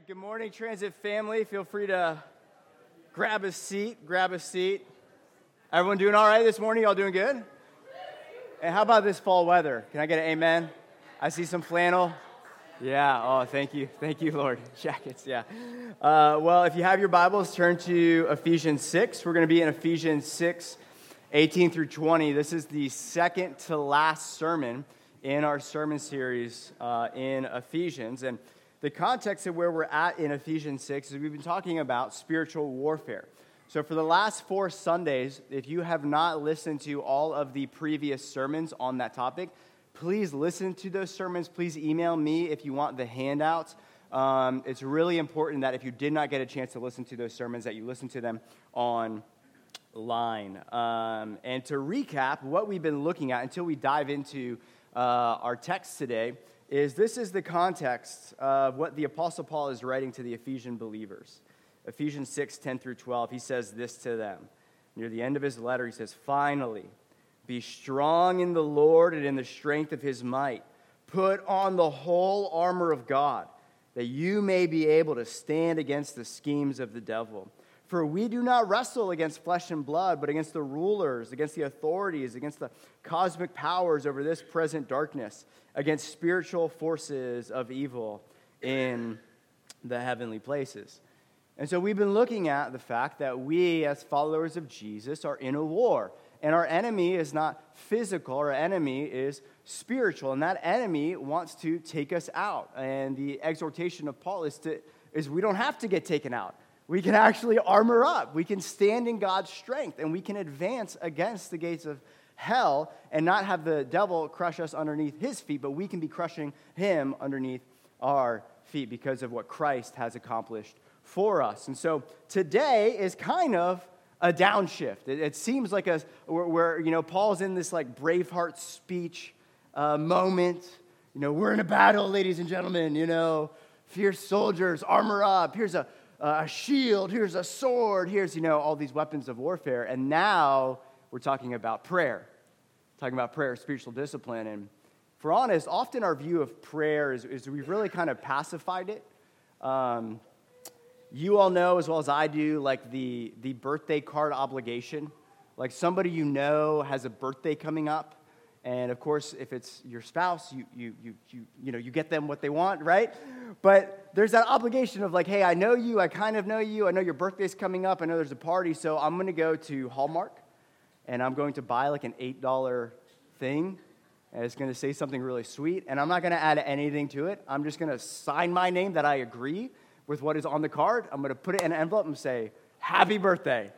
good morning, Transit family. Feel free to grab a seat, grab a seat. Everyone doing all right this morning? Y'all doing good? And how about this fall weather? Can I get an amen? I see some flannel. Yeah, oh, thank you. Thank you, Lord. Jackets, yeah. Uh, well, if you have your Bibles, turn to Ephesians 6. We're going to be in Ephesians 6, 18 through 20. This is the second to last sermon in our sermon series uh, in Ephesians. And the context of where we're at in Ephesians 6 is we've been talking about spiritual warfare. So, for the last four Sundays, if you have not listened to all of the previous sermons on that topic, please listen to those sermons. Please email me if you want the handouts. Um, it's really important that if you did not get a chance to listen to those sermons, that you listen to them online. Um, and to recap what we've been looking at until we dive into uh, our text today, is this is the context of what the Apostle Paul is writing to the Ephesian believers. Ephesians 6 10 through 12, he says this to them. Near the end of his letter, he says, Finally, be strong in the Lord and in the strength of his might. Put on the whole armor of God, that you may be able to stand against the schemes of the devil. For we do not wrestle against flesh and blood, but against the rulers, against the authorities, against the cosmic powers over this present darkness, against spiritual forces of evil in the heavenly places. And so we've been looking at the fact that we, as followers of Jesus, are in a war. And our enemy is not physical, our enemy is spiritual. And that enemy wants to take us out. And the exhortation of Paul is, to, is we don't have to get taken out we can actually armor up. We can stand in God's strength and we can advance against the gates of hell and not have the devil crush us underneath his feet, but we can be crushing him underneath our feet because of what Christ has accomplished for us. And so today is kind of a downshift. It, it seems like a where, where, you know Paul's in this like Braveheart speech uh, moment. You know, we're in a battle, ladies and gentlemen. You know, fierce soldiers, armor up. Here's a a shield, here's a sword, here's, you know, all these weapons of warfare. And now we're talking about prayer, talking about prayer, spiritual discipline. And for honest, often our view of prayer is, is we've really kind of pacified it. Um, you all know as well as I do, like the, the birthday card obligation. Like somebody you know has a birthday coming up. And of course, if it's your spouse, you, you, you, you, you, know, you get them what they want, right? But there's that obligation of like, hey, I know you, I kind of know you, I know your birthday's coming up, I know there's a party, so I'm gonna go to Hallmark and I'm going to buy like an $8 thing and it's gonna say something really sweet, and I'm not gonna add anything to it. I'm just gonna sign my name that I agree with what is on the card. I'm gonna put it in an envelope and say, Happy birthday.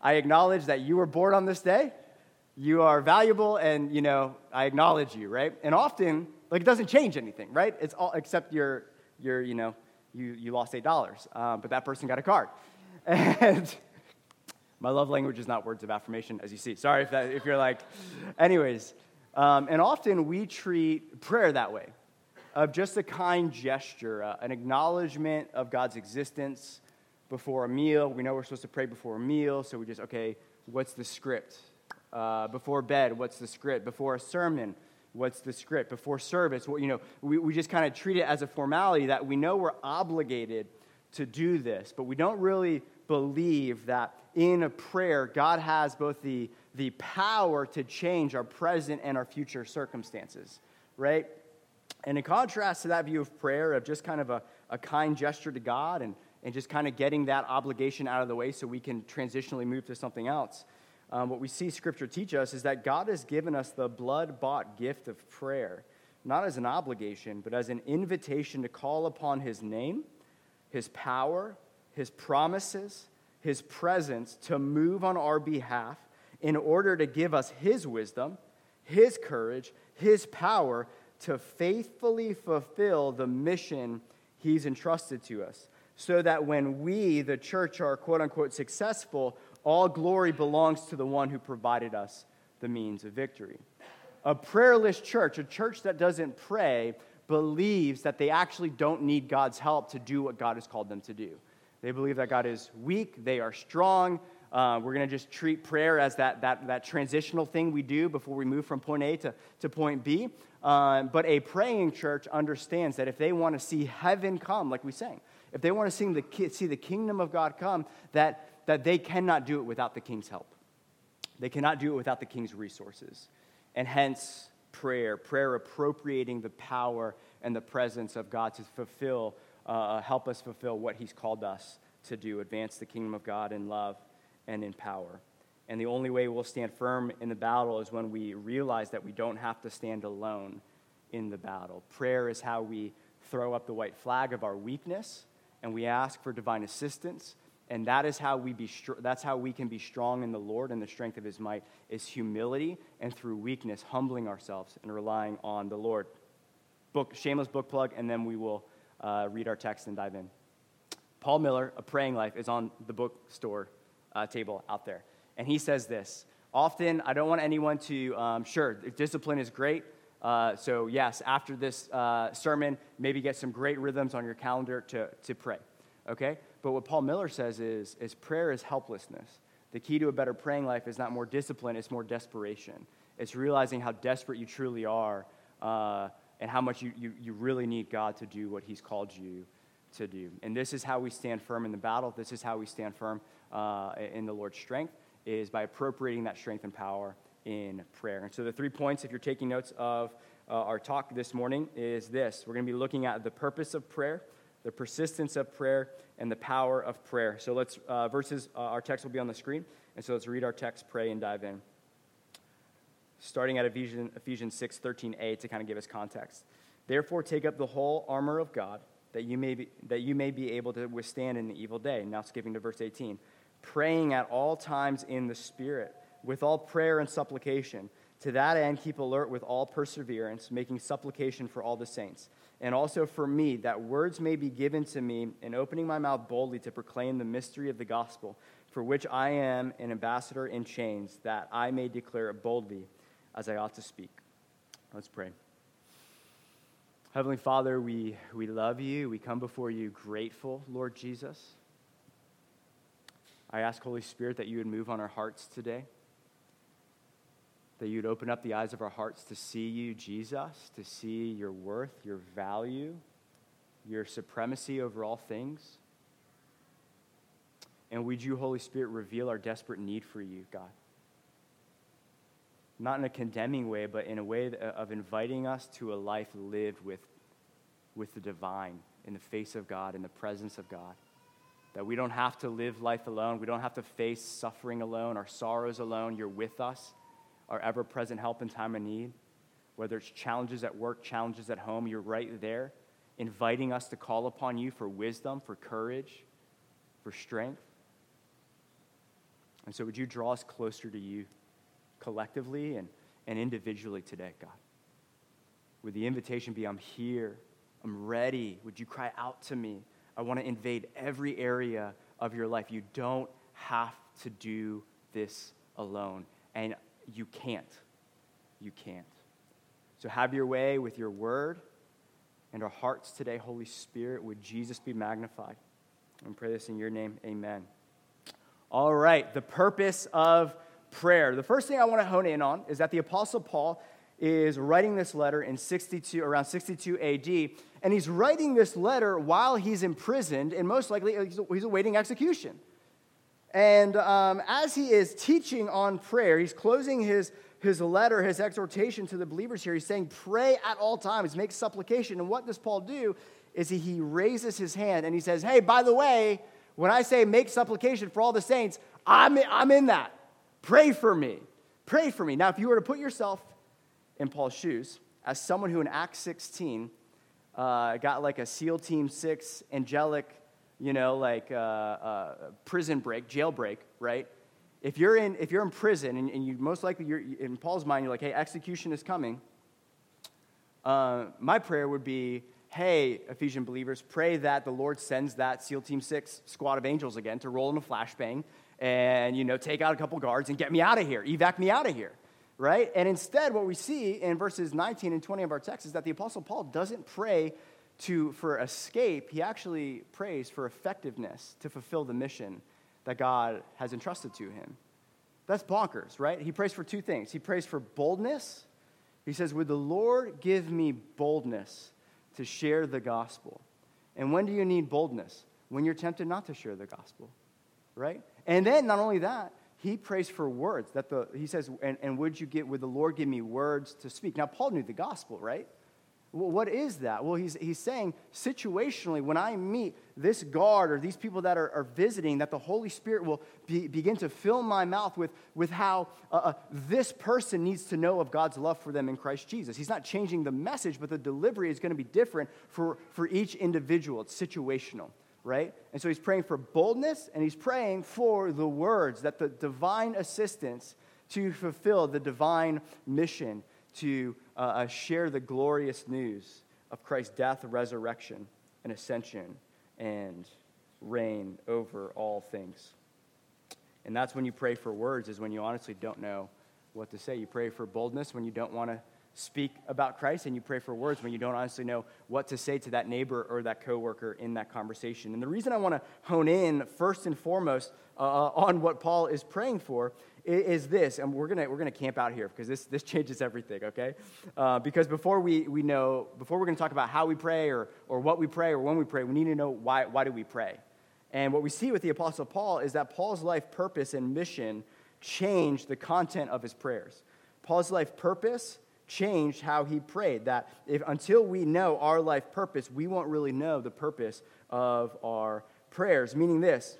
I acknowledge that you were born on this day you are valuable and you know i acknowledge you right and often like it doesn't change anything right it's all except you're you're you know you, you lost eight dollars um, but that person got a card. And my love language is not words of affirmation as you see. Sorry if, that, if you're like anyways um, and often we treat prayer that way of just a kind gesture uh, an acknowledgement of god's existence before a meal. We know we're supposed to pray before a meal so we just okay what's the script? Uh, before bed, what's the script? Before a sermon, what's the script? Before service, what, you know, we, we just kind of treat it as a formality that we know we're obligated to do this, but we don't really believe that in a prayer, God has both the, the power to change our present and our future circumstances, right? And in contrast to that view of prayer, of just kind of a, a kind gesture to God and, and just kind of getting that obligation out of the way so we can transitionally move to something else, um, what we see Scripture teach us is that God has given us the blood bought gift of prayer, not as an obligation, but as an invitation to call upon His name, His power, His promises, His presence to move on our behalf in order to give us His wisdom, His courage, His power to faithfully fulfill the mission He's entrusted to us. So that when we, the church, are quote unquote successful, all glory belongs to the one who provided us the means of victory. A prayerless church, a church that doesn't pray, believes that they actually don't need God's help to do what God has called them to do. They believe that God is weak, they are strong, Uh, we're going to just treat prayer as that, that, that transitional thing we do before we move from point A to, to point B. Uh, but a praying church understands that if they want to see heaven come, like we sang, if they want to see the, see the kingdom of God come, that, that they cannot do it without the king's help. They cannot do it without the king's resources. And hence, prayer, prayer appropriating the power and the presence of God to fulfill, uh, help us fulfill what he's called us to do, advance the kingdom of God in love and in power. And the only way we'll stand firm in the battle is when we realize that we don't have to stand alone in the battle. Prayer is how we throw up the white flag of our weakness and we ask for divine assistance. And that is how we be that's how we can be strong in the Lord and the strength of his might is humility and through weakness humbling ourselves and relying on the Lord. Book shameless book plug and then we will uh, read our text and dive in. Paul Miller, A Praying Life, is on the bookstore uh, table out there. And he says this Often, I don't want anyone to, um, sure, discipline is great. Uh, so, yes, after this uh, sermon, maybe get some great rhythms on your calendar to, to pray. Okay? But what Paul Miller says is, is prayer is helplessness. The key to a better praying life is not more discipline, it's more desperation. It's realizing how desperate you truly are uh, and how much you, you, you really need God to do what He's called you to do. And this is how we stand firm in the battle. This is how we stand firm uh, in the Lord's strength, is by appropriating that strength and power in prayer. And so the three points, if you're taking notes of uh, our talk this morning, is this. We're going to be looking at the purpose of prayer, the persistence of prayer, and the power of prayer. So let's, uh, verses, uh, our text will be on the screen. And so let's read our text, pray, and dive in. Starting at Ephesians, Ephesians 6, 13a to kind of give us context. Therefore, take up the whole armor of God that you may be, that you may be able to withstand in the evil day. Now, skipping to verse 18. Praying at all times in the Spirit, with all prayer and supplication. To that end, keep alert with all perseverance, making supplication for all the saints, and also for me, that words may be given to me in opening my mouth boldly to proclaim the mystery of the gospel, for which I am an ambassador in chains, that I may declare it boldly as I ought to speak. Let's pray. Heavenly Father, we, we love you. We come before you grateful, Lord Jesus. I ask, Holy Spirit, that you would move on our hearts today, that you would open up the eyes of our hearts to see you, Jesus, to see your worth, your value, your supremacy over all things. And would you, Holy Spirit, reveal our desperate need for you, God? not in a condemning way, but in a way of inviting us to a life lived with, with the divine, in the face of God, in the presence of God. That we don't have to live life alone. We don't have to face suffering alone, our sorrows alone. You're with us, our ever present help in time of need. Whether it's challenges at work, challenges at home, you're right there, inviting us to call upon you for wisdom, for courage, for strength. And so, would you draw us closer to you? collectively and, and individually today, God. Would the invitation be, I'm here, I'm ready. Would you cry out to me? I want to invade every area of your life. You don't have to do this alone. And you can't. You can't. So have your way with your word and our hearts today, Holy Spirit. Would Jesus be magnified? And pray this in your name. Amen. All right, the purpose of prayer. The first thing I want to hone in on is that the Apostle Paul is writing this letter in 62, around 62 AD, and he's writing this letter while he's imprisoned, and most likely he's awaiting execution. And um, as he is teaching on prayer, he's closing his, his letter, his exhortation to the believers here. He's saying, Pray at all times, make supplication. And what does Paul do? Is he, he raises his hand and he says, Hey, by the way, when I say make supplication for all the saints, I'm, I'm in that. Pray for me. Pray for me. Now, if you were to put yourself in Paul's shoes as someone who in Acts 16 uh, got like a SEAL Team 6 angelic, you know, like uh, uh, prison break, jail break, right? If you're in, if you're in prison and, and you most likely, you're, in Paul's mind, you're like, hey, execution is coming, uh, my prayer would be, hey, Ephesian believers, pray that the Lord sends that SEAL Team 6 squad of angels again to roll in a flashbang and, you know, take out a couple guards and get me out of here, evac me out of here, right? And instead, what we see in verses 19 and 20 of our text is that the Apostle Paul doesn't pray to, for escape, he actually prays for effectiveness to fulfill the mission that God has entrusted to him. That's bonkers, right? He prays for two things. He prays for boldness. He says, Would the Lord give me boldness to share the gospel? And when do you need boldness? When you're tempted not to share the gospel, right? And then, not only that, he prays for words. That the, he says, and, and would you get, would the Lord give me words to speak? Now, Paul knew the gospel, right? What is that? Well, he's, he's saying situationally, when I meet this guard or these people that are, are visiting, that the Holy Spirit will be, begin to fill my mouth with, with how uh, uh, this person needs to know of God's love for them in Christ Jesus. He's not changing the message, but the delivery is going to be different for, for each individual. It's situational, right? And so he's praying for boldness and he's praying for the words, that the divine assistance to fulfill the divine mission to uh, uh, share the glorious news of Christ's death, resurrection, and ascension, and reign over all things. And that's when you pray for words, is when you honestly don't know what to say. You pray for boldness when you don't want to speak about Christ, and you pray for words when you don't honestly know what to say to that neighbor or that coworker in that conversation. And the reason I want to hone in first and foremost uh, on what Paul is praying for is this, and we're gonna we're gonna camp out here because this this changes everything, okay? Uh, because before we we know before we're gonna talk about how we pray or or what we pray or when we pray, we need to know why why do we pray. And what we see with the Apostle Paul is that Paul's life purpose and mission changed the content of his prayers. Paul's life purpose changed how he prayed. That if until we know our life purpose, we won't really know the purpose of our prayers. Meaning this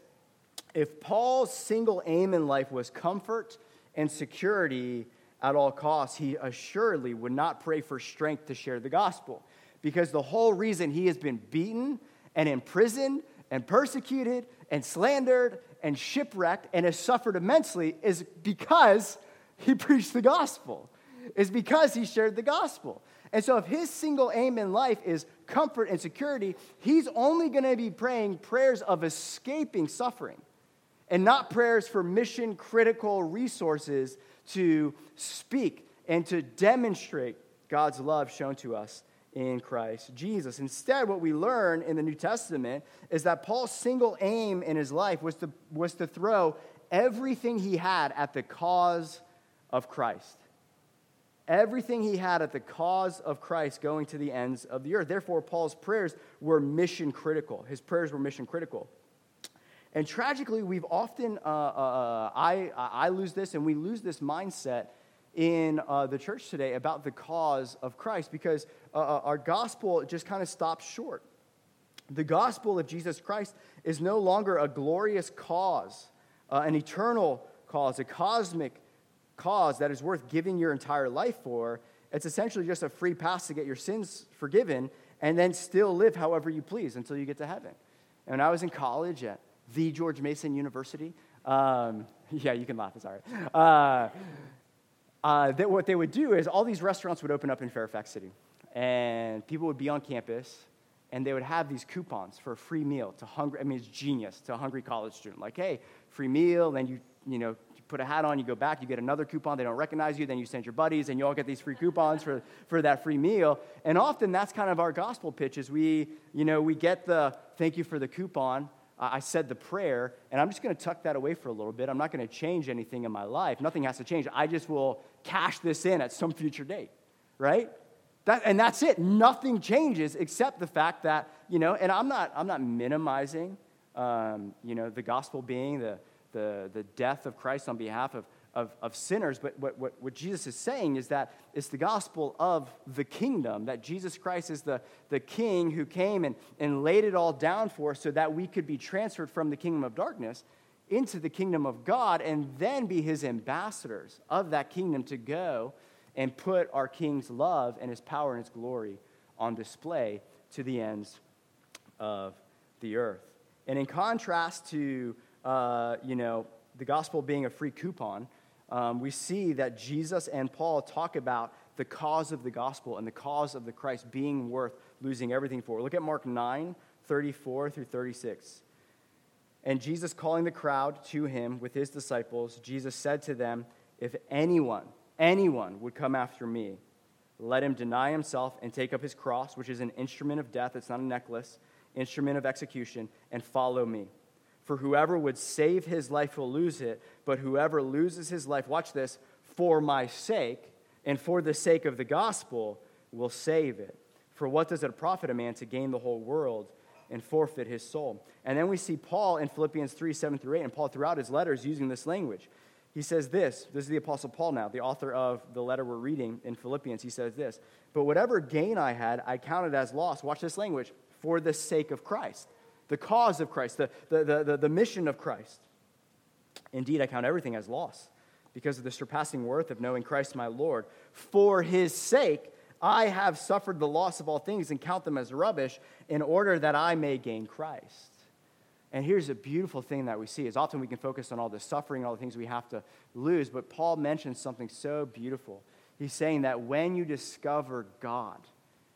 if Paul's single aim in life was comfort and security at all costs, he assuredly would not pray for strength to share the gospel. Because the whole reason he has been beaten and imprisoned and persecuted and slandered and shipwrecked and has suffered immensely is because he preached the gospel, is because he shared the gospel. And so, if his single aim in life is comfort and security, he's only going to be praying prayers of escaping suffering and not prayers for mission critical resources to speak and to demonstrate God's love shown to us in Christ Jesus. Instead, what we learn in the New Testament is that Paul's single aim in his life was to, was to throw everything he had at the cause of Christ. Everything he had at the cause of Christ going to the ends of the earth. Therefore, Paul's prayers were mission critical. His prayers were mission critical. And tragically, we've often, uh, uh, uh, I, I lose this, and we lose this mindset in uh, the church today about the cause of Christ because uh, uh, our gospel just kind of stops short. The gospel of Jesus Christ is no longer a glorious cause, an eternal cause, a cosmic cause that is worth giving your entire life for. It's essentially just a free pass to get your sins forgiven and then still live however you please until you get to heaven. And when I was in college at the George Mason University. Um, yeah, you can laugh, it's all right. Uh, uh, that what they would do is all these restaurants would open up in Fairfax City, and people would be on campus, and they would have these coupons for a free meal to hungry. I mean, it's genius to a hungry college student. Like, hey, free meal, then you you know put a hat on, you go back, you get another coupon. They don't recognize you, then you send your buddies, and you all get these free coupons for for that free meal. And often that's kind of our gospel pitch: is we you know we get the thank you for the coupon I said the prayer, and I'm just going to tuck that away for a little bit. I'm not going to change anything in my life. Nothing has to change. I just will cash this in at some future date, right? That, and that's it. Nothing changes except the fact that, you know, and I'm not, I'm not minimizing, um, you know, the gospel being the, the, the death of Christ on behalf of of, of sinners. But what, what, what Jesus is saying is that it's the gospel of the kingdom, that Jesus Christ is the, the king who came and, and laid it all down for us so that we could be transferred from the kingdom of darkness into the kingdom of God and then be his ambassadors of that kingdom to go and put our king's love and his power and his glory on display to the ends of the earth. And in contrast to, uh, you know, the gospel being a free coupon, um, we see that Jesus and Paul talk about the cause of the gospel and the cause of the Christ being worth losing everything for. Look at Mark 9, 34 through 36. And Jesus, calling the crowd to him with his disciples, Jesus said to them, If anyone, anyone would come after me, let him deny himself and take up his cross, which is an instrument of death, it's not a necklace, instrument of execution, and follow me. For whoever would save his life will lose it, but whoever loses his life, watch this, for my sake and for the sake of the gospel will save it. For what does it profit a man to gain the whole world and forfeit his soul? And then we see Paul in Philippians 3 7 through 8, and Paul throughout his letters using this language. He says this this is the Apostle Paul now, the author of the letter we're reading in Philippians. He says this But whatever gain I had, I counted as loss. Watch this language for the sake of Christ, the cause of Christ, the, the, the, the, mission of Christ. Indeed, I count everything as loss because of the surpassing worth of knowing Christ my Lord. For his sake, I have suffered the loss of all things and count them as rubbish in order that I may gain Christ. And here's a beautiful thing that we see is often we can focus on all the suffering, all the things we have to lose, but Paul mentions something so beautiful. He's saying that when you discover God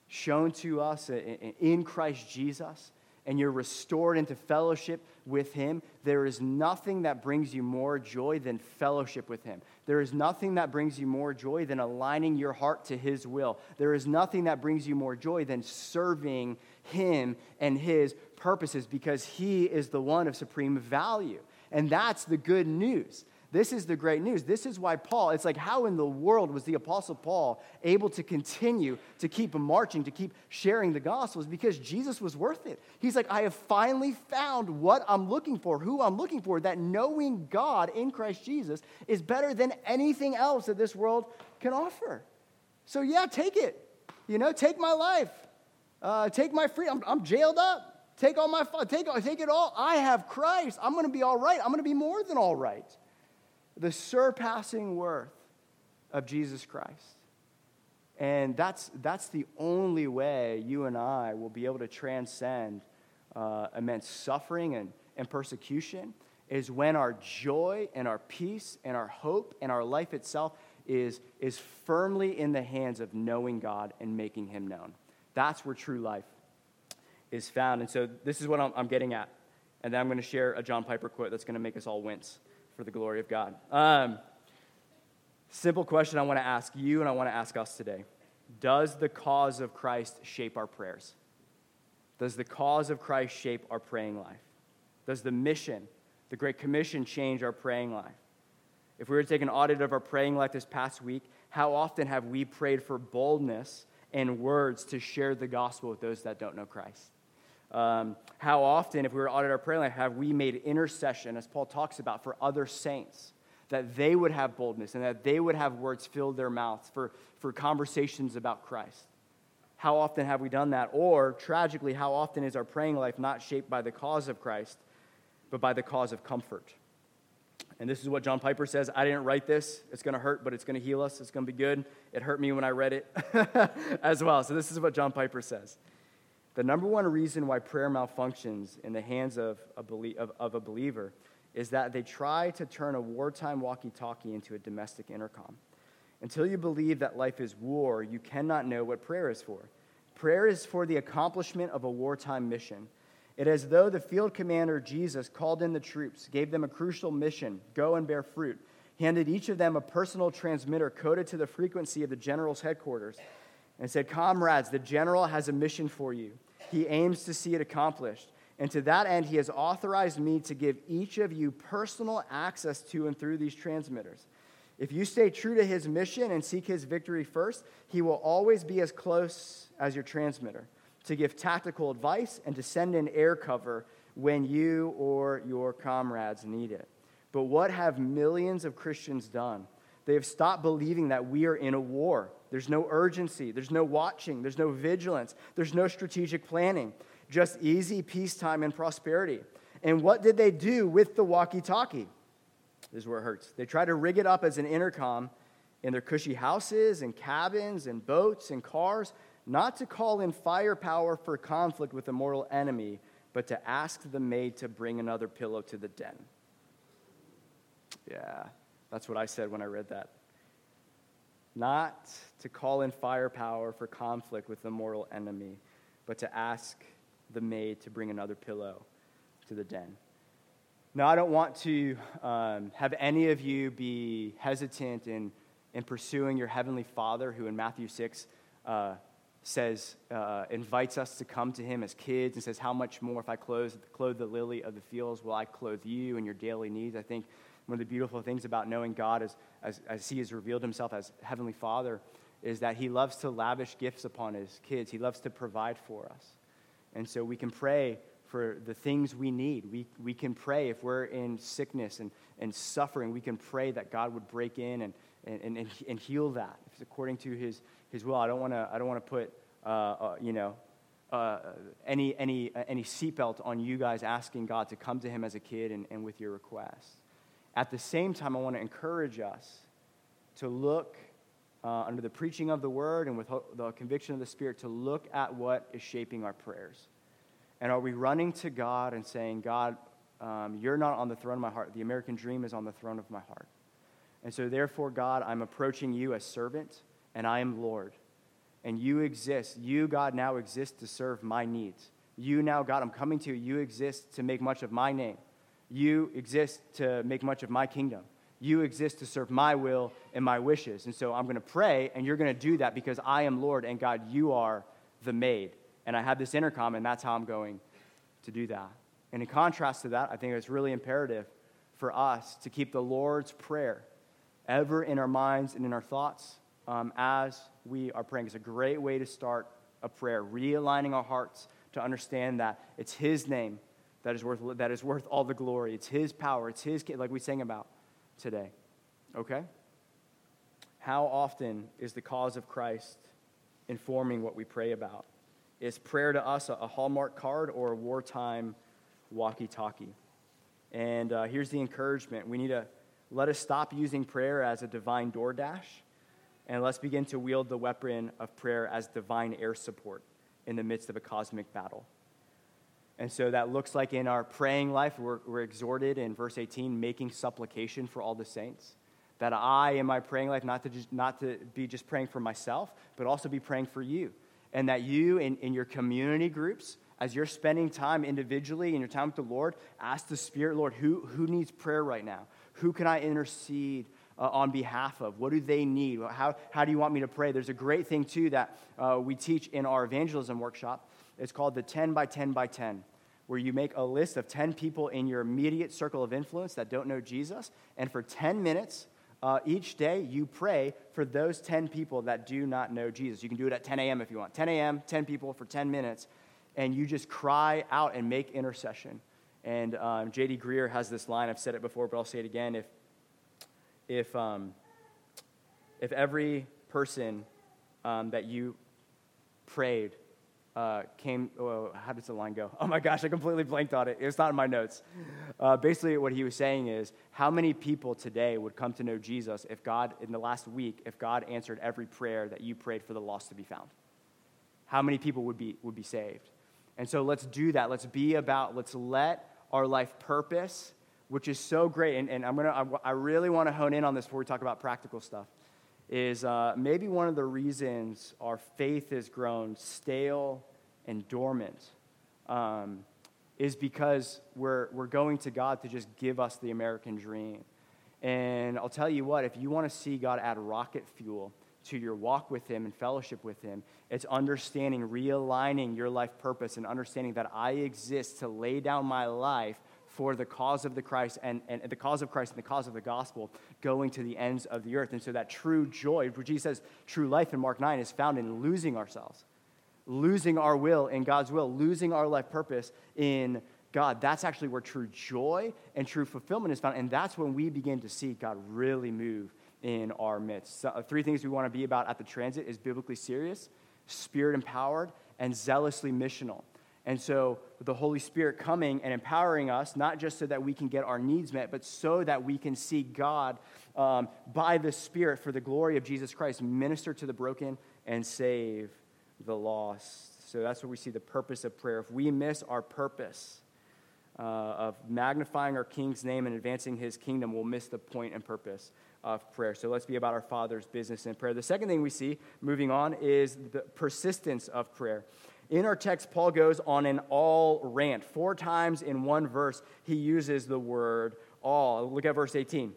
shown to us in Christ Jesus, and you're restored into fellowship with Him, there is nothing that brings you more joy than fellowship with Him. There is nothing that brings you more joy than aligning your heart to His will. There is nothing that brings you more joy than serving Him and His purposes because He is the one of supreme value. And that's the good news. This is the great news. This is why Paul, it's like, how in the world was the Apostle Paul able to continue to keep marching, to keep sharing the gospel? Is because Jesus was worth it. He's like, I have finally found what I'm looking for, who I'm looking for, that knowing God in Christ Jesus is better than anything else that this world can offer. So, yeah, take it. You know, take my life, uh, take my freedom. I'm, I'm jailed up. Take all my take, take it all. I have Christ. I'm going to be all right. I'm going to be more than all right the surpassing worth of Jesus Christ. And that's, that's the only way you and I will be able to transcend uh, immense suffering and, and persecution is when our joy and our peace and our hope and our life itself is, is firmly in the hands of knowing God and making Him known. That's where true life is found. And so this is what I'm, I'm getting at. And then I'm going to share a John Piper quote that's going to make us all wince for the glory of God. Um, simple question I want to ask you and I want to ask us today Does the cause of Christ shape our prayers? Does the cause of Christ shape our praying life? Does the mission, the Great Commission, change our praying life? If we were to take an audit of our praying life this past week, how often have we prayed for boldness and words to share the gospel with those that don't know Christ? Um, how often, if we were to audit our prayer life, have we made intercession, as Paul talks about, for other saints, that they would have boldness and that they would have words filled their mouths for, for conversations about Christ? How often have we done that? Or, tragically, how often is our praying life not shaped by the cause of Christ, but by the cause of comfort? And this is what John Piper says I didn't write this. It's going to hurt, but it's going to heal us. It's going to be good. It hurt me when I read it as well. So, this is what John Piper says. The number one reason why prayer malfunctions in the hands of a, belie- of, of a believer is that they try to turn a wartime walkie talkie into a domestic intercom. Until you believe that life is war, you cannot know what prayer is for. Prayer is for the accomplishment of a wartime mission. It is as though the field commander Jesus called in the troops, gave them a crucial mission go and bear fruit, handed each of them a personal transmitter coded to the frequency of the general's headquarters, and said, Comrades, the general has a mission for you he aims to see it accomplished. And to that end, he has authorized me to give each of you personal access to and through these transmitters. If you stay true to his mission and seek his victory first, he will always be as close as your transmitter to give tactical advice and to send in air cover when you or your comrades need it. But what have millions of Christians done? They have stopped believing that we are in a war. There's no urgency, there's no watching, there's no vigilance, there's no strategic planning, just easy peacetime and prosperity. And what did they do with the walkie talkie? This is where it hurts. They tried to rig it up as an intercom in their cushy houses and cabins and boats and cars, not to call in firepower for conflict with a mortal enemy, but to ask the maid to bring another pillow to the den. Yeah, that's what I said when I read that. Not to call in firepower for conflict with the mortal enemy, but to ask the maid to bring another pillow to the den. Now, I don't want to um, have any of you be hesitant in, in pursuing your heavenly Father, who in Matthew 6 uh, says, uh, invites us to come to him as kids and says, How much more if I clothe, clothe the lily of the fields will I clothe you and your daily needs? I think one of the beautiful things about knowing God as, as, as he has revealed himself as Heavenly Father is that he loves to lavish gifts upon his kids, he loves to provide for us. And so we can pray for the things we need. We, we can pray if we're in sickness and, and suffering, we can pray that God would break in and, and, and, and heal that. If it's according to his, his will. I don't want to put uh, uh, you know uh, any any any seatbelt on you guys asking God to come to Him as a kid and, and with your requests. At the same time, I want to encourage us to look uh, under the preaching of the Word and with the conviction of the Spirit to look at what is shaping our prayers. And are we running to God and saying, God, um, you're not on the throne of my heart. The American dream is on the throne of my heart. And so, therefore, God, I'm approaching you as servant and I am Lord. And you exist. You, God, now exist to serve my needs. You now, God, I'm coming to you. You exist to make much of my name. You exist to make much of my kingdom. You exist to serve my will and my wishes. And so I'm going to pray, and you're going to do that because I am Lord, and God, you are the maid. And I have this intercom, and that's how I'm going to do that. And in contrast to that, I think it's really imperative for us to keep the Lord's Prayer ever in our minds and in our thoughts um, as we are praying. It's a great way to start a prayer, realigning our hearts to understand that it's His name that is worth, that is worth all the glory. It's His power. It's His, like we sang about today. Okay? How often is the cause of Christ informing what we pray about? Is prayer to us a, a Hallmark card or a wartime walkie talkie? And uh, here's the encouragement we need to let us stop using prayer as a divine DoorDash and let's begin to wield the weapon of prayer as divine air support in the midst of a cosmic battle. And so that looks like in our praying life, we're, we're, exhorted in verse 18, making supplication for all the saints. That I, in my praying life, not to, just, not to be just praying for myself, but also be praying for you. And that you, in, in your community groups, as you're spending time individually in your time with the Lord, ask the Spirit, Lord, who, who needs prayer right now? Who can I intercede uh, on behalf of? What do they need? How, how do you want me to pray? There's a great thing, too, that uh, we teach in our evangelism workshop. It's called the 10 by 10 by 10, where you make a list of 10 people in your immediate circle of influence that don't know Jesus. And for 10 minutes uh, each day, you pray for those 10 people that do not know Jesus. You can do it at 10 a.m. if you want. 10 a.m., 10 people for 10 minutes. And you just cry out and make intercession. And um, J.D. Greear has this line, I've said it before, but I'll say it again. If if, um, if every person um, that you prayed uh, came, oh, how does the line go? Oh my gosh, I completely blanked on it. It's not in my notes. Uh, basically, what he was saying is how many people today would come to know Jesus if God, in the last week, if God answered every prayer that you prayed for the lost to be found? How many people would be, would be saved? And so let's do that. Let's be about, let's let our life purpose which is so great, and, and I'm gonna, I, I really want to hone in on this before we talk about practical stuff, is uh, maybe one of the reasons our faith has grown stale and dormant um, is because we're, we're going to God to just give us the American dream. And I'll tell you what, if you want to see God add rocket fuel to your walk with Him and fellowship with Him, it's understanding, realigning your life purpose, and understanding that I exist to lay down my life for the cause of the Christ and, and the cause of Christ and the cause of the gospel going to the ends of the earth. And so that true joy, which Jesus says true life in Mark 9, is found in losing ourselves, losing our will in God's will, losing our life purpose in God. That's actually where true joy and true fulfillment is found. And that's when we begin to see God really move in our midst. So, uh, three things we want to be about at the transit is biblically serious, spirit empowered, and zealously missional. And so the Holy Spirit coming and empowering us, not just so that we can get our needs met, but so that we can see God um, by the Spirit for the glory of Jesus Christ minister to the broken and save the lost. So that's where we see the purpose of prayer. If we miss our purpose uh, of magnifying our King's name and advancing his kingdom, we'll miss the point and purpose of prayer. So let's be about our Father's business in prayer. The second thing we see, moving on, is the persistence of prayer. In our text, Paul goes on an all rant. Four times in one verse, he uses the word all. Look at verse 18.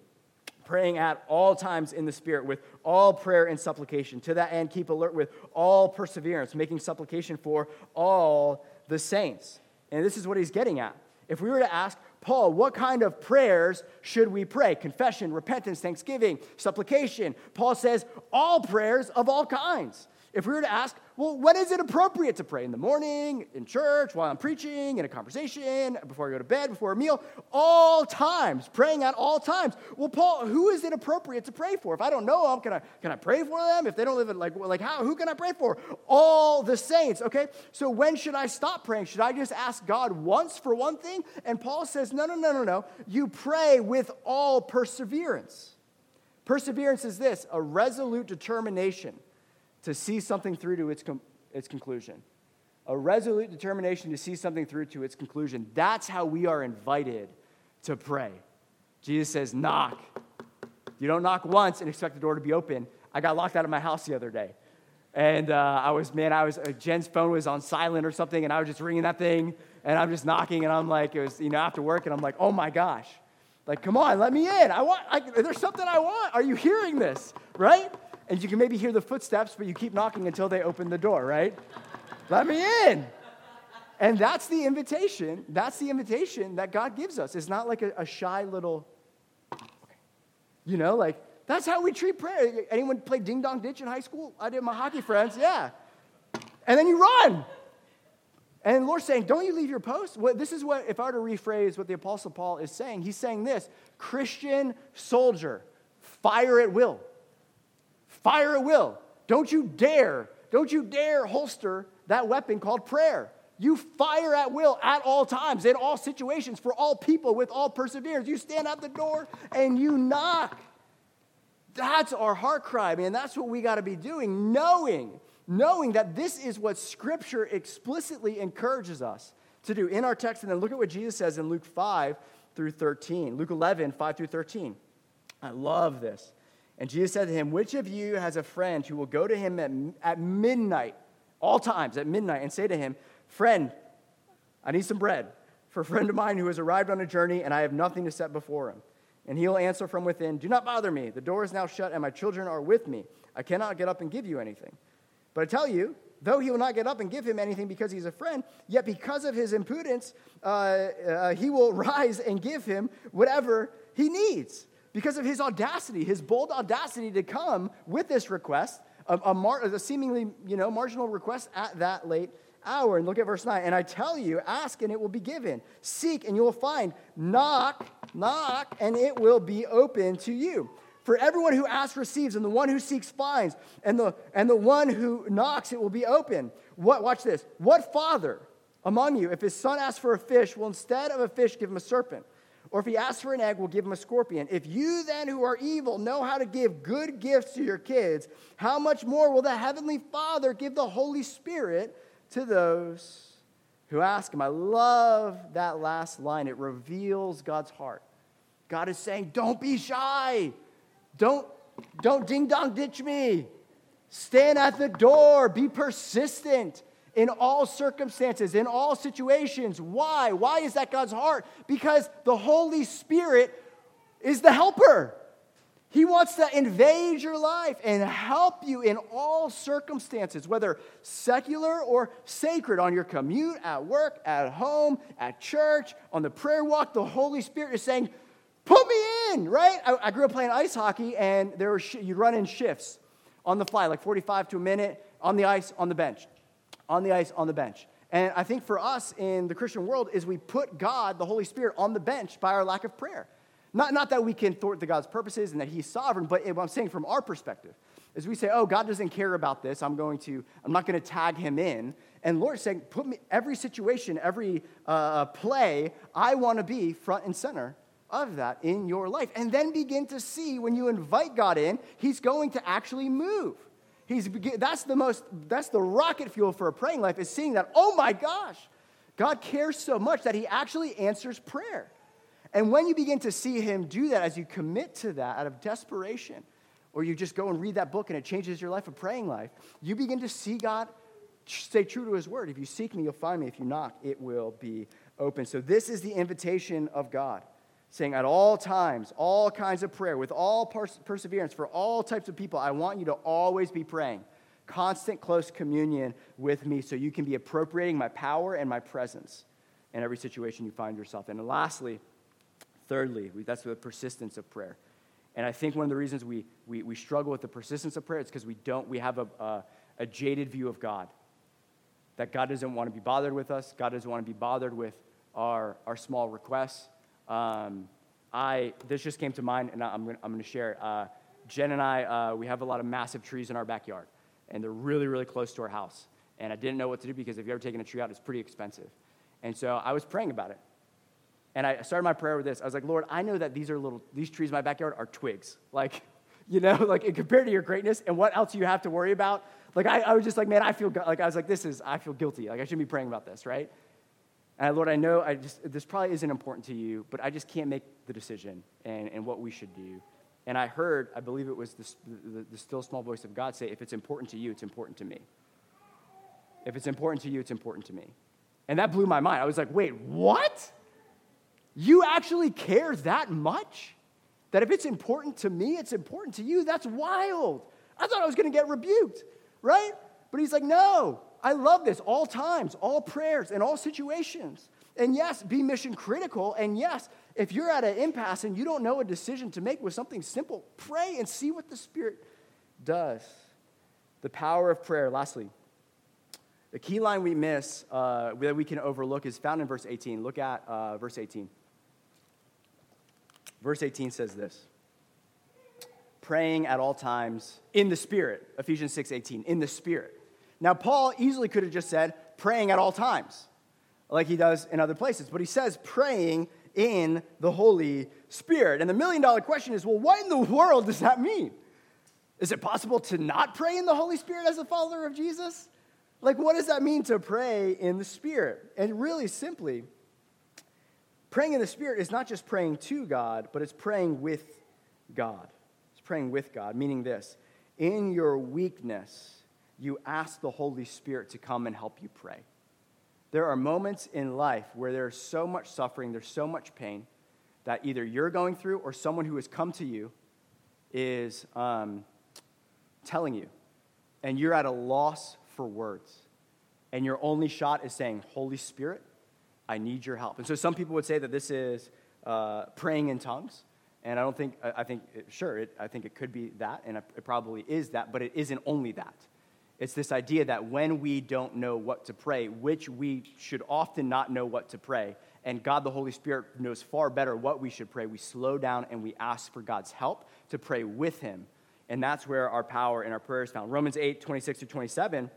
Praying at all times in the Spirit with all prayer and supplication. To that end, keep alert with all perseverance, making supplication for all the saints. And this is what he's getting at. If we were to ask, Paul, what kind of prayers should we pray? Confession, repentance, thanksgiving, supplication. Paul says, all prayers of all kinds. If we were to ask, well, when is it appropriate to pray? In the morning, in church, while I'm preaching, in a conversation, before I go to bed, before a meal, all times, praying at all times. Well, Paul, who is it appropriate to pray for? If I don't know them, can I, can I pray for them? If they don't live in, like, like how, who can I pray for? All the saints, okay? So when should I stop praying? Should I just ask God once for one thing? And Paul says, no, no, no, no, no. You pray with all perseverance. Perseverance is this a resolute determination to see something through to its, com- its conclusion. A resolute determination to see something through to its conclusion. That's how we are invited to pray. Jesus says, knock. You don't knock once and expect the door to be open. I got locked out of my house the other day. And uh, I was, man, I was, uh, Jen's phone was on silent or something, and I was just ringing that thing, and I'm just knocking, and I'm like, it was, you know, after work, and I'm like, oh my gosh. Like, come on, let me in. I want, I, there's something I want. Are you hearing this? Right? And you can maybe hear the footsteps, but you keep knocking until they open the door, right? Let me in. And that's the invitation. That's the invitation that God gives us. It's not like a, a shy little, you know, like that's how we treat prayer. Anyone play ding dong ditch in high school? I did my hockey friends, yeah. And then you run. And the Lord's saying, Don't you leave your post? Well, this is what, if I were to rephrase what the Apostle Paul is saying, he's saying this Christian soldier, fire at will. Fire at will. Don't you dare, don't you dare holster that weapon called prayer. You fire at will at all times, in all situations, for all people, with all perseverance. You stand at the door and you knock. That's our heart cry, man. That's what we got to be doing, knowing, knowing that this is what Scripture explicitly encourages us to do in our text. And then look at what Jesus says in Luke 5 through 13. Luke 11, 5 through 13. I love this. And Jesus said to him, Which of you has a friend who will go to him at, at midnight, all times at midnight, and say to him, Friend, I need some bread for a friend of mine who has arrived on a journey, and I have nothing to set before him. And he'll answer from within, Do not bother me. The door is now shut, and my children are with me. I cannot get up and give you anything. But I tell you, though he will not get up and give him anything because he's a friend, yet because of his impudence, uh, uh, he will rise and give him whatever he needs because of his audacity, his bold audacity to come with this request, a, a, mar, a, seemingly you know, marginal request at that late hour. And look at verse 9. And I tell you, ask and it will be given. Seek and you will find. Knock, knock, and it will be open to you. For everyone who asks receives, and the one who seeks finds, and the, and the one who knocks, it will be open. What, watch this. What father among you, if his son asks for a fish, will instead of a fish give him a serpent? Or if he asks for an egg, we'll give him a scorpion. If you then, who are evil, know how to give good gifts to your kids, how much more will the Heavenly Father give the Holy Spirit to those who ask him? I love that last line. It reveals God's heart. God is saying, Don't be shy. Don't, don't ding dong ditch me. Stand at the door. Be persistent in all circumstances, in all situations. Why? Why is that God's heart? Because the Holy Spirit is the helper. He wants to invade your life and help you in all circumstances, whether secular or sacred, on your commute, at work, at home, at church, on the prayer walk. The Holy Spirit is saying, Put me in, right? I, I grew up playing ice hockey, and there were sh- you'd run in shifts on the fly, like 45 to a minute, on the ice, on the bench on the ice, on the bench. And I think for us in the Christian world is we put God, the Holy Spirit, on the bench by our lack of prayer. Not, not that we can thwart the God's purposes and that He's sovereign, but what I'm saying from our perspective is we say, oh, God doesn't care about this. I'm going to, I'm not going to tag Him in. And Lord is saying, put me, every situation, every uh, play, I want to be front and center of that in your life. And then begin to see when you invite God in, He's going to actually move. He's, that's the most, that's the rocket fuel for a praying life is seeing that, oh my gosh, God cares so much that he actually answers prayer. And when you begin to see him do that, as you commit to that out of desperation, or you just go and read that book and it changes your life, a praying life, you begin to see God stay true to his word. If you seek me, you'll find me. If you knock, it will be open. So, this is the invitation of God saying, At all times, all kinds of prayer, with all pers- perseverance for all types of people, I want you to always be praying. Constant, close communion with me so you can be appropriating my power and my presence in every situation you find yourself in. And lastly, thirdly, that's the persistence of prayer. And I think one of the reasons we, we, we struggle with the persistence of prayer is because we don't, we have a, a, a jaded view of God. That God doesn't want to be bothered with us, God doesn't want to be bothered with our, our small requests. Um, I, this just came to mind, and I'm going I'm gonna share it. Uh, Jen and I, uh, we have a lot of massive trees in our backyard, and they're really, really close to our house. And I didn't know what to do because if you've ever taken a tree out, it's pretty expensive. And so I was praying about it. And I started my prayer with this. I was like, Lord, I know that these are little, these trees in my backyard are twigs. Like, you know, like compared to your greatness and what else you have to worry about. Like, I, I was just like, man, I feel, like, I was like, this is, I feel guilty. Like, I shouldn't be praying about this, right? And Lord, I know I just, this probably isn't important to you, but I just can't make the decision and, and what we should do. And I heard, I believe it was the, the, the still small voice of God say, if it's important to you, it's important to me. If it's important to you, it's important to me. And that blew my mind. I was like, wait, what? You actually care that much? That if it's important to me, it's important to you? That's wild. I thought I was going to get rebuked, right? But he's like, no, I love this all times, all prayers, in all situations. And yes, be mission critical. And yes, if you're at an impasse and you don't know a decision to make with something simple, pray and see what the Spirit does. The power of prayer. Lastly, the key line we miss uh, that we can overlook is found in verse 18. Look at uh, verse 18. Verse 18 says this praying at all times in the Spirit. Ephesians 6 18, in the Spirit. Now, Paul easily could have just said praying at all times, like he does in other places, but he says praying in the Holy Spirit. And the million dollar question is well, what in the world does that mean? Is it possible to not pray in the Holy Spirit as a follower of Jesus? Like, what does that mean to pray in the Spirit? And really simply, praying in the Spirit is not just praying to God, but it's praying with God. It's praying with God, meaning this in your weakness, you ask the Holy Spirit to come and help you pray. There are moments in life where there's so much suffering, there's so much pain that either you're going through or someone who has come to you is um, telling you, and you're at a loss for words. And your only shot is saying, Holy Spirit, I need your help. And so some people would say that this is uh, praying in tongues. And I don't think, I think, sure, it, I think it could be that, and it probably is that, but it isn't only that. It's this idea that when we don't know what to pray, which we should often not know what to pray, and God the Holy Spirit knows far better what we should pray, we slow down and we ask for God's help to pray with Him. And that's where our power in our prayers found. Romans 8, 26 through 27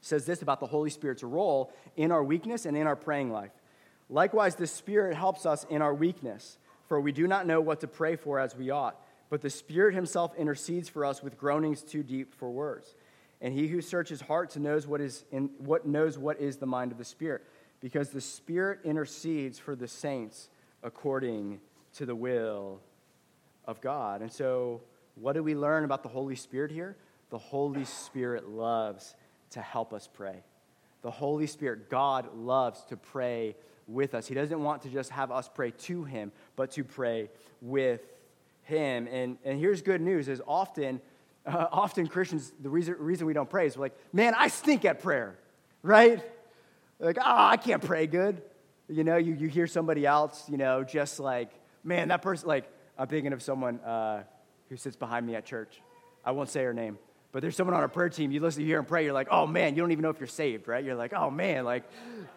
says this about the Holy Spirit's role in our weakness and in our praying life. Likewise, the Spirit helps us in our weakness, for we do not know what to pray for as we ought, but the Spirit Himself intercedes for us with groanings too deep for words. And he who searches hearts knows what is in, what knows what is the mind of the Spirit, because the Spirit intercedes for the saints according to the will of God. And so, what do we learn about the Holy Spirit here? The Holy Spirit loves to help us pray. The Holy Spirit, God loves to pray with us. He doesn't want to just have us pray to Him, but to pray with Him. And, and here's good news is often uh, often Christians, the reason, reason we don't pray is we're like, man, I stink at prayer, right? Like, oh, I can't pray good. You know, you, you hear somebody else, you know, just like, man, that person, like, I'm thinking of someone uh, who sits behind me at church. I won't say her name, but there's someone on our prayer team. You listen to hear him pray, you're like, oh man, you don't even know if you're saved, right? You're like, oh man, like,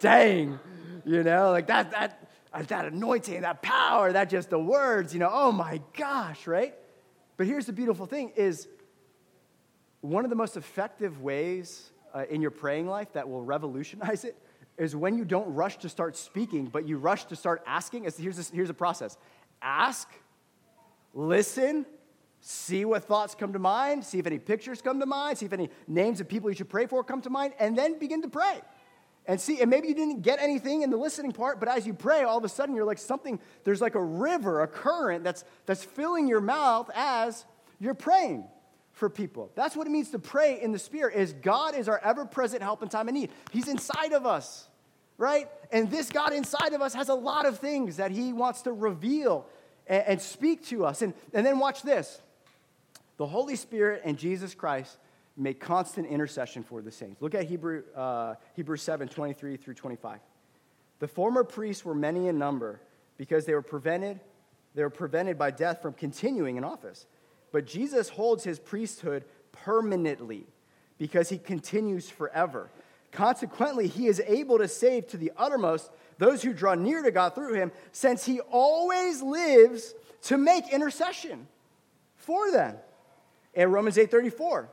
dang, you know, like that, that, that anointing, that power, that just the words, you know, oh my gosh, right? But here's the beautiful thing is one of the most effective ways uh, in your praying life that will revolutionize it is when you don't rush to start speaking, but you rush to start asking. Here's, this, here's a process ask, listen, see what thoughts come to mind, see if any pictures come to mind, see if any names of people you should pray for come to mind, and then begin to pray. And see, and maybe you didn't get anything in the listening part, but as you pray, all of a sudden you're like something, there's like a river, a current that's, that's filling your mouth as you're praying for people. That's what it means to pray in the Spirit is God is our ever-present help in time of need. He's inside of us. right? And this God inside of us has a lot of things that he wants to reveal and, and speak to us. And, and then watch this the Holy Spirit and Jesus Christ make constant intercession for the saints. Look at Hebrew, uh, Hebrews 7 23 through 25. The former priests were many in number because they were prevented, they were prevented by death from continuing in office. But Jesus holds his priesthood permanently because he continues forever. Consequently, he is able to save to the uttermost those who draw near to God through him, since he always lives to make intercession for them. In Romans 8:34,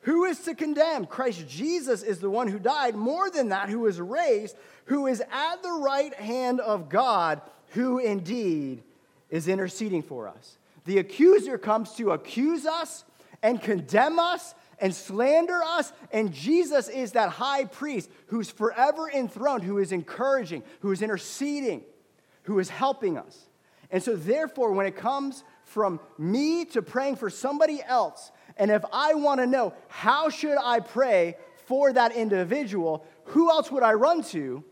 who is to condemn? Christ Jesus is the one who died, more than that, who was raised, who is at the right hand of God, who indeed is interceding for us. The accuser comes to accuse us and condemn us and slander us. And Jesus is that high priest who's forever enthroned, who is encouraging, who is interceding, who is helping us. And so, therefore, when it comes from me to praying for somebody else, and if I want to know how should I pray for that individual, who else would I run to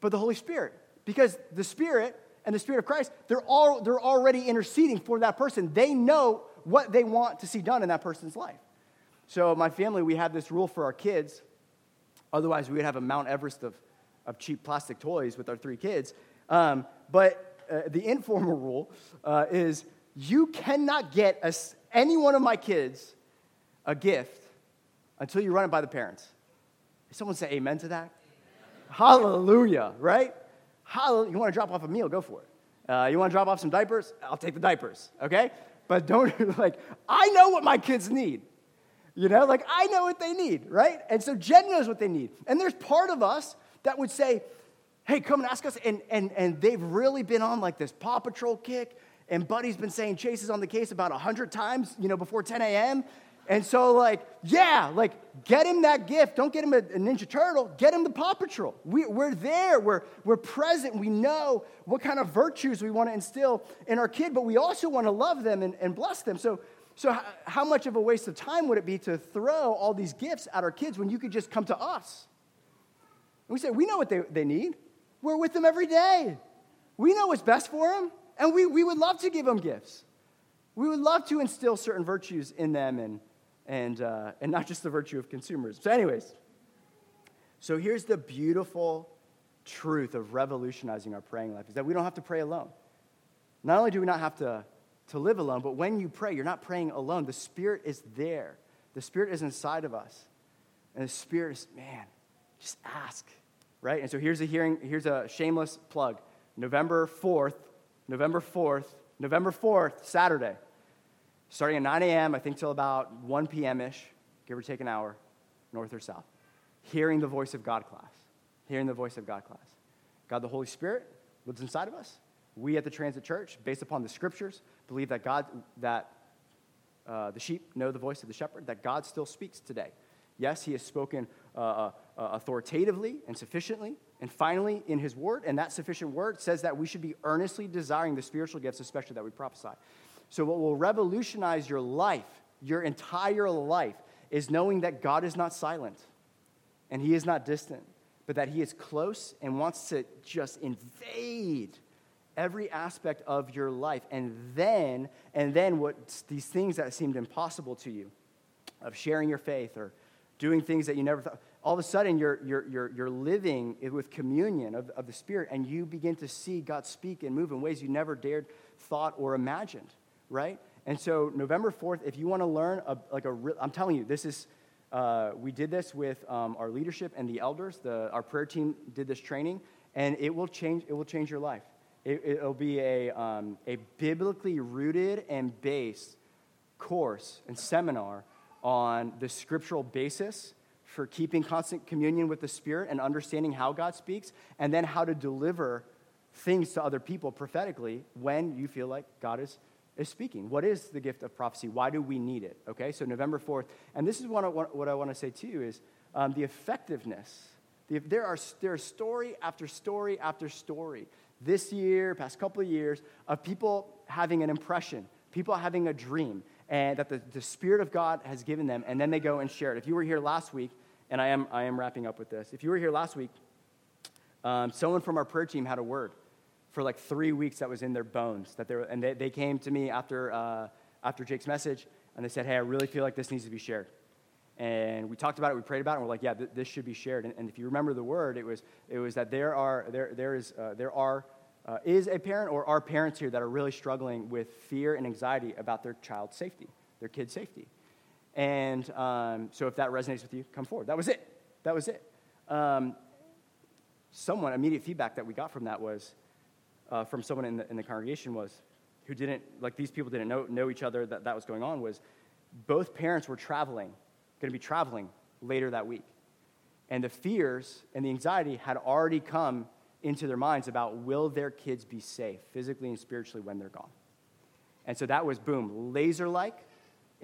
but the Holy Spirit? Because the Spirit and the Spirit of Christ, they're, all, they're already interceding for that person. They know what they want to see done in that person's life. So, my family, we have this rule for our kids. Otherwise, we would have a Mount Everest of, of cheap plastic toys with our three kids. Um, but uh, the informal rule uh, is you cannot get a, any one of my kids a gift until you run it by the parents. Someone say amen to that? Hallelujah, right? Hallelujah. You want to drop off a meal, go for it. Uh, you want to drop off some diapers? I'll take the diapers, okay? But don't, like, I know what my kids need. You know, like I know what they need, right? And so Jen knows what they need. And there's part of us that would say, hey, come and ask us. And, and, and they've really been on like this Paw Patrol kick. And Buddy's been saying Chase is on the case about 100 times, you know, before 10 a.m. And so, like, yeah, like, get him that gift. Don't get him a, a Ninja Turtle. Get him the Paw Patrol. We, we're there. We're, we're present. We know what kind of virtues we want to instill in our kid, but we also want to love them and, and bless them. So, so how much of a waste of time would it be to throw all these gifts at our kids when you could just come to us? And we say, we know what they, they need. We're with them every day. We know what's best for them, and we, we would love to give them gifts. We would love to instill certain virtues in them and, and, uh, and not just the virtue of consumers. So, anyways, so here's the beautiful truth of revolutionizing our praying life is that we don't have to pray alone. Not only do we not have to, to live alone, but when you pray, you're not praying alone. The Spirit is there, the Spirit is inside of us. And the Spirit is, man, just ask, right? And so here's a hearing, here's a shameless plug. November 4th, November 4th, November 4th, Saturday starting at 9 a.m., I think till about 1 p.m. ish, give or take an hour, north or south. Hearing the voice of God class. Hearing the voice of God class. God the Holy Spirit lives inside of us. We at the Transit Church, based upon the scriptures, believe that God, that uh, the sheep know the voice of the shepherd, that God still speaks today. Yes, he has spoken uh, uh, uh authoritatively and sufficiently, and finally in his word, and that sufficient word says that we should be earnestly desiring the spiritual gifts, especially that we prophesy. So, what will revolutionize your life, your entire life, is knowing that God is not silent and He is not distant, but that He is close and wants to just invade every aspect of your life. And then, and then what these things that seemed impossible to you, of sharing your faith or doing things that you never thought, all of a sudden you're, you're, you're, you're living with communion of, of the Spirit and you begin to see God speak and move in ways you never dared, thought, or imagined right? And so November 4th, if you want to learn, a, like a, I'm telling you, this is, uh, we did this with um, our leadership and the elders. The, our prayer team did this training, and it will change, it will change your life. It, will be a, um, a biblically rooted and based course and seminar on the scriptural basis for keeping constant communion with the Spirit and understanding how God speaks, and then how to deliver things to other people prophetically when you feel like God is is speaking. What is the gift of prophecy? Why do we need it? Okay, so November 4th. And this is what I, want to say too is um, the effectiveness. The, there, are, there are story after story after story this year, past couple of years, of people having an impression, people having a dream, and that the, the Spirit of God has given them, and then they go and share it. If you were here last week, and I am, I am wrapping up with this, if you were here last week, Um, someone from our prayer team had a word for like three weeks that was in their bones. That they were, and they, they came to me after, uh, after Jake's message, and they said, Hey, I really feel like this needs to be shared. And we talked about it, we prayed about it, and we're like, Yeah, th- this should be shared. And, and, if you remember the word, it was, it was that there are, there, there is, uh, there are, uh, is a parent or are parents here that are really struggling with fear and anxiety about their child's safety, their kid's safety. And um, so if that resonates with you, come forward. That was it. That was it. Um, someone, immediate feedback that we got from that was, uh, from someone in the, in the congregation was, who didn't, like these people didn't know, know each other that that was going on, was both parents were traveling, going to be traveling later that week. And the fears and the anxiety had already come into their minds about will their kids be safe physically and spiritually when they're gone. And so that was, boom, laser like,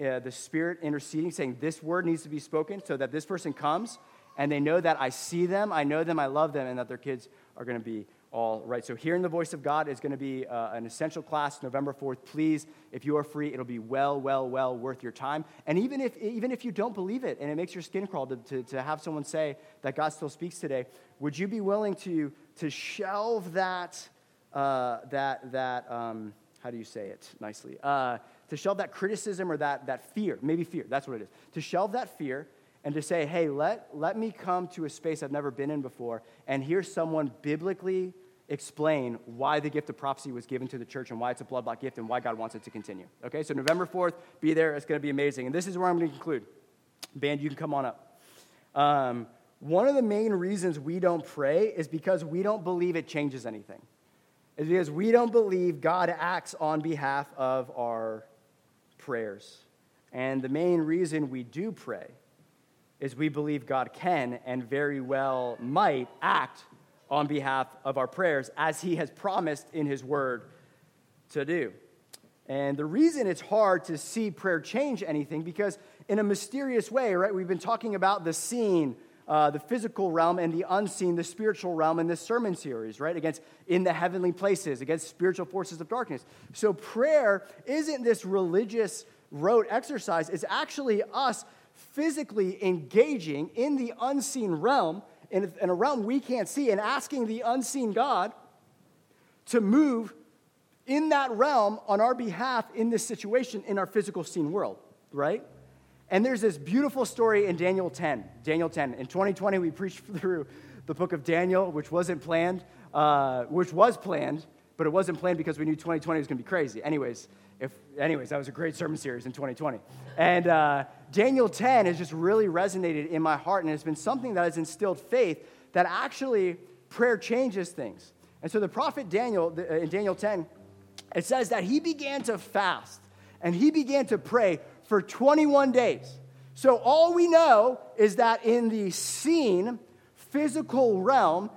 uh, the Spirit interceding, saying, This word needs to be spoken so that this person comes and they know that I see them, I know them, I love them, and that their kids are going to be all right. So, hearing the voice of God is going to be uh, an essential class November 4th. Please, if you are free, it'll be well, well, well worth your time. And even if, even if you don't believe it and it makes your skin crawl to, to, to have someone say that God still speaks today, would you be willing to, to shelve that, uh, that, that um, how do you say it nicely? Uh, to shelve that criticism or that, that fear, maybe fear, that's what it is. To shelve that fear and to say, hey, let, let me come to a space I've never been in before and hear someone biblically explain why the gift of prophecy was given to the church and why it's a blood bought gift and why God wants it to continue. Okay, so November 4th, be there. It's going to be amazing. And this is where I'm going to conclude. Band, you can come on up. Um, one of the main reasons we don't pray is because we don't believe it changes anything. Is because we don't believe God acts on behalf of our prayers. And the main reason we do pray is we believe God can and very well might act on behalf of our prayers as he has promised in his word to do. And the reason it's hard to see prayer change anything because in a mysterious way, right? We've been talking about the seen, uh, the physical realm and the unseen, the spiritual realm in this sermon series, right? Against in the heavenly places, against spiritual forces of darkness. So prayer isn't this religious rote exercise, it's actually us physically engaging in the unseen realm, in, a realm we can't see, and asking the unseen God to move in that realm on our behalf in this situation in our physical seen world, right? And there's this beautiful story in Daniel 10. Daniel 10. In 2020, we preached through the book of Daniel, which wasn't planned, uh, which was planned, but it wasn't planned because we knew 2020 was going to be crazy. Anyways, if, anyways, that was a great sermon series in 2020. And uh, Daniel 10 has just really resonated in my heart, and it's been something that has instilled faith that actually prayer changes things. And so the prophet Daniel, uh, in Daniel 10, it says that he began to fast and he began to pray for 21 days. So all we know is that in the seen, physical realm,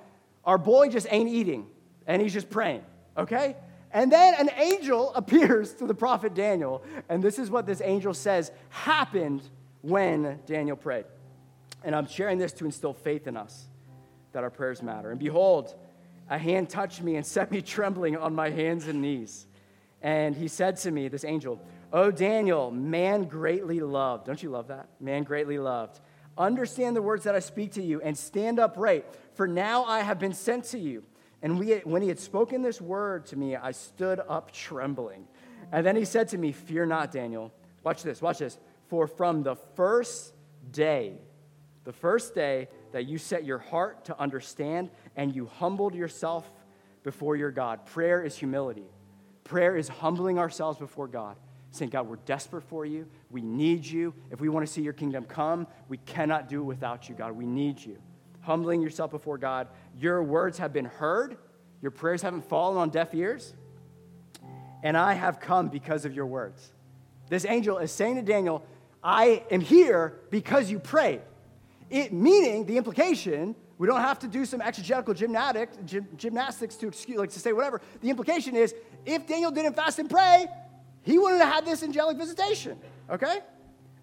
our boy just ain't eating and he's just praying, okay? And then an angel appears to the prophet Daniel, and this is what this angel says happened when Daniel prayed. And I'm sharing this to instill faith in us that our prayers matter. And behold, a hand touched me and set me trembling on my hands and knees. And he said to me, this angel, Oh, Daniel, man greatly loved. Don't you love that? Man greatly loved. Understand the words that I speak to you and stand upright, for now I have been sent to you. And we, when he had spoken this word to me, I stood up trembling. And then he said to me, Fear not, Daniel. Watch this, watch this. For from the first day, the first day that you set your heart to understand and you humbled yourself before your God, prayer is humility. Prayer is humbling ourselves before God, saying, God, we're desperate for you. We need you. If we want to see your kingdom come, we cannot do it without you, God. We need you humbling yourself before God. Your words have been heard, your prayers haven't fallen on deaf ears, and I have come because of your words. This angel is saying to Daniel, I am here because you prayed. It meaning the implication, we don't have to do some exegetical gymnastic, gymnastics to excuse, like to say whatever. The implication is if Daniel didn't fast and pray, he wouldn't have had this angelic visitation. Okay?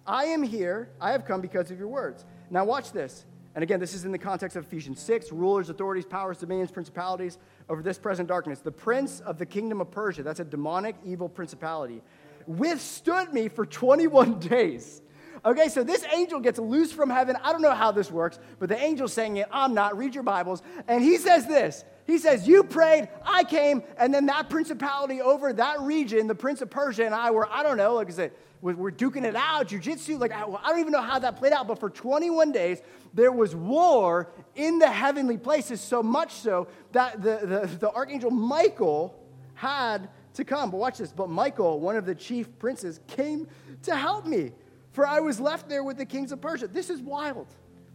I am here, I have come because of your words. Now watch this. And again, this is in the context of Ephesians 6 rulers, authorities, powers, dominions, principalities over this present darkness. The prince of the kingdom of Persia, that's a demonic, evil principality, withstood me for 21 days Okay, so this angel gets loose from heaven. I don't know how this works, but the angel's saying it. I'm not. Read your Bibles. And he says this He says, You prayed, I came, and then that principality over that region, the prince of Persia and I were, I don't know, like I said, we're duking it out, jujitsu. Like, I don't even know how that played out, but for 21 days, there was war in the heavenly places, so much so that the, the, the archangel Michael had to come. But watch this. But Michael, one of the chief princes, came to help me, for I was left there with the kings of Persia. This is wild.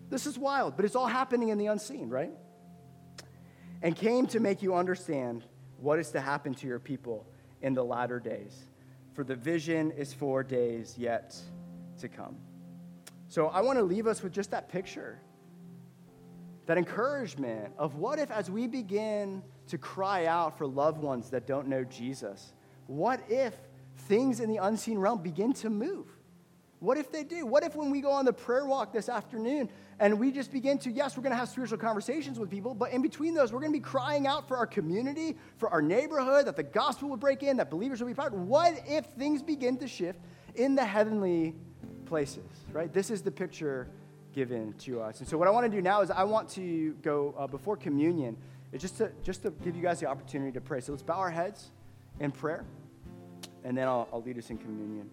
This is wild, but it's all happening in the unseen, right? And came to make you understand what is to happen to your people in the latter days. For the vision is for days yet to come. So I want to leave us with just that picture, that encouragement of what if, as we begin to cry out for loved ones that don't know Jesus? What if things in the unseen realm begin to move? What if they do? What if when we go on the prayer walk this afternoon and we just begin to, yes, we're going to have spiritual conversations with people, but in between those, we're going to be crying out for our community, for our neighborhood, that the gospel will break in, that believers will be part. What if things begin to shift in the heavenly places, right? This is the picture given to us. And so, what I want to do now is I want to go uh, before communion. Just to, just to give you guys the opportunity to pray. So let's bow our heads in prayer, and then I'll, I'll lead us in communion.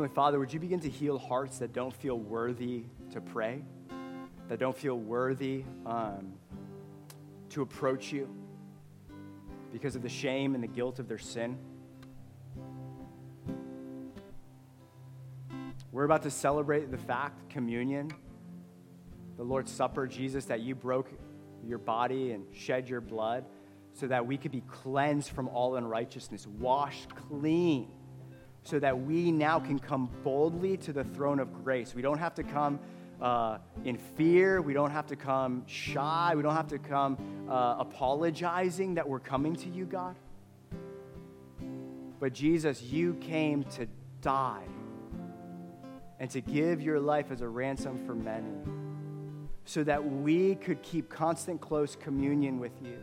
Heavenly Father, would you begin to heal hearts that don't feel worthy to pray, that don't feel worthy um, to approach you because of the shame and the guilt of their sin? We're about to celebrate the fact, communion, the Lord's Supper, Jesus, that you broke your body and shed your blood so that we could be cleansed from all unrighteousness, washed clean so that we now can come boldly to the throne of grace. We don't have to come uh, in fear. We don't have to come shy. We don't have to come uh, apologizing that we're coming to you, God. But Jesus, you came to die and to give your life as a ransom for many so that we could keep constant close communion with you.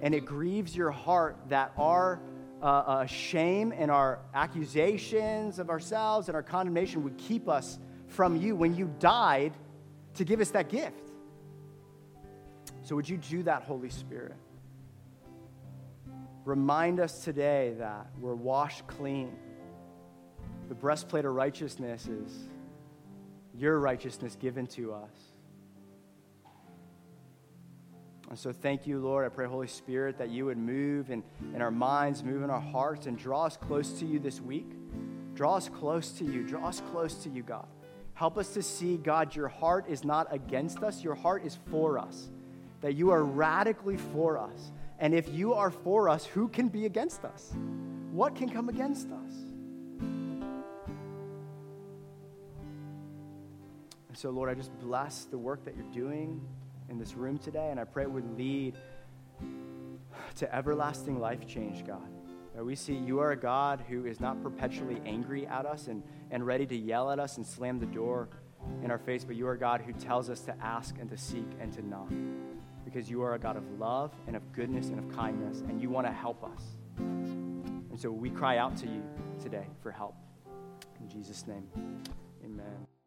And it grieves your heart that our uh, uh, shame and our accusations of ourselves and our condemnation would keep us from you when you died to give us that gift. So, would you do that, Holy Spirit? Remind us today that we're washed clean. The breastplate of righteousness is your righteousness given to us. And so, thank you, Lord. I pray, Holy Spirit, that you would move in, in our minds, move in our hearts, and draw us close to you this week. Draw us close to you. Draw us close to you, God. Help us to see, God, your heart is not against us, your heart is for us. That you are radically for us. And if you are for us, who can be against us? What can come against us? And so, Lord, I just bless the work that you're doing in this room today, and I pray it would lead to everlasting life change, God. That we see you are a God who is not perpetually angry at us and, and ready to yell at us and slam the door in our face, but you are a God who tells us to ask and to seek and to knock. Because you are a God of love and of goodness and of kindness, and you want to help us. And so we cry out to you today for help. In Jesus' name, amen.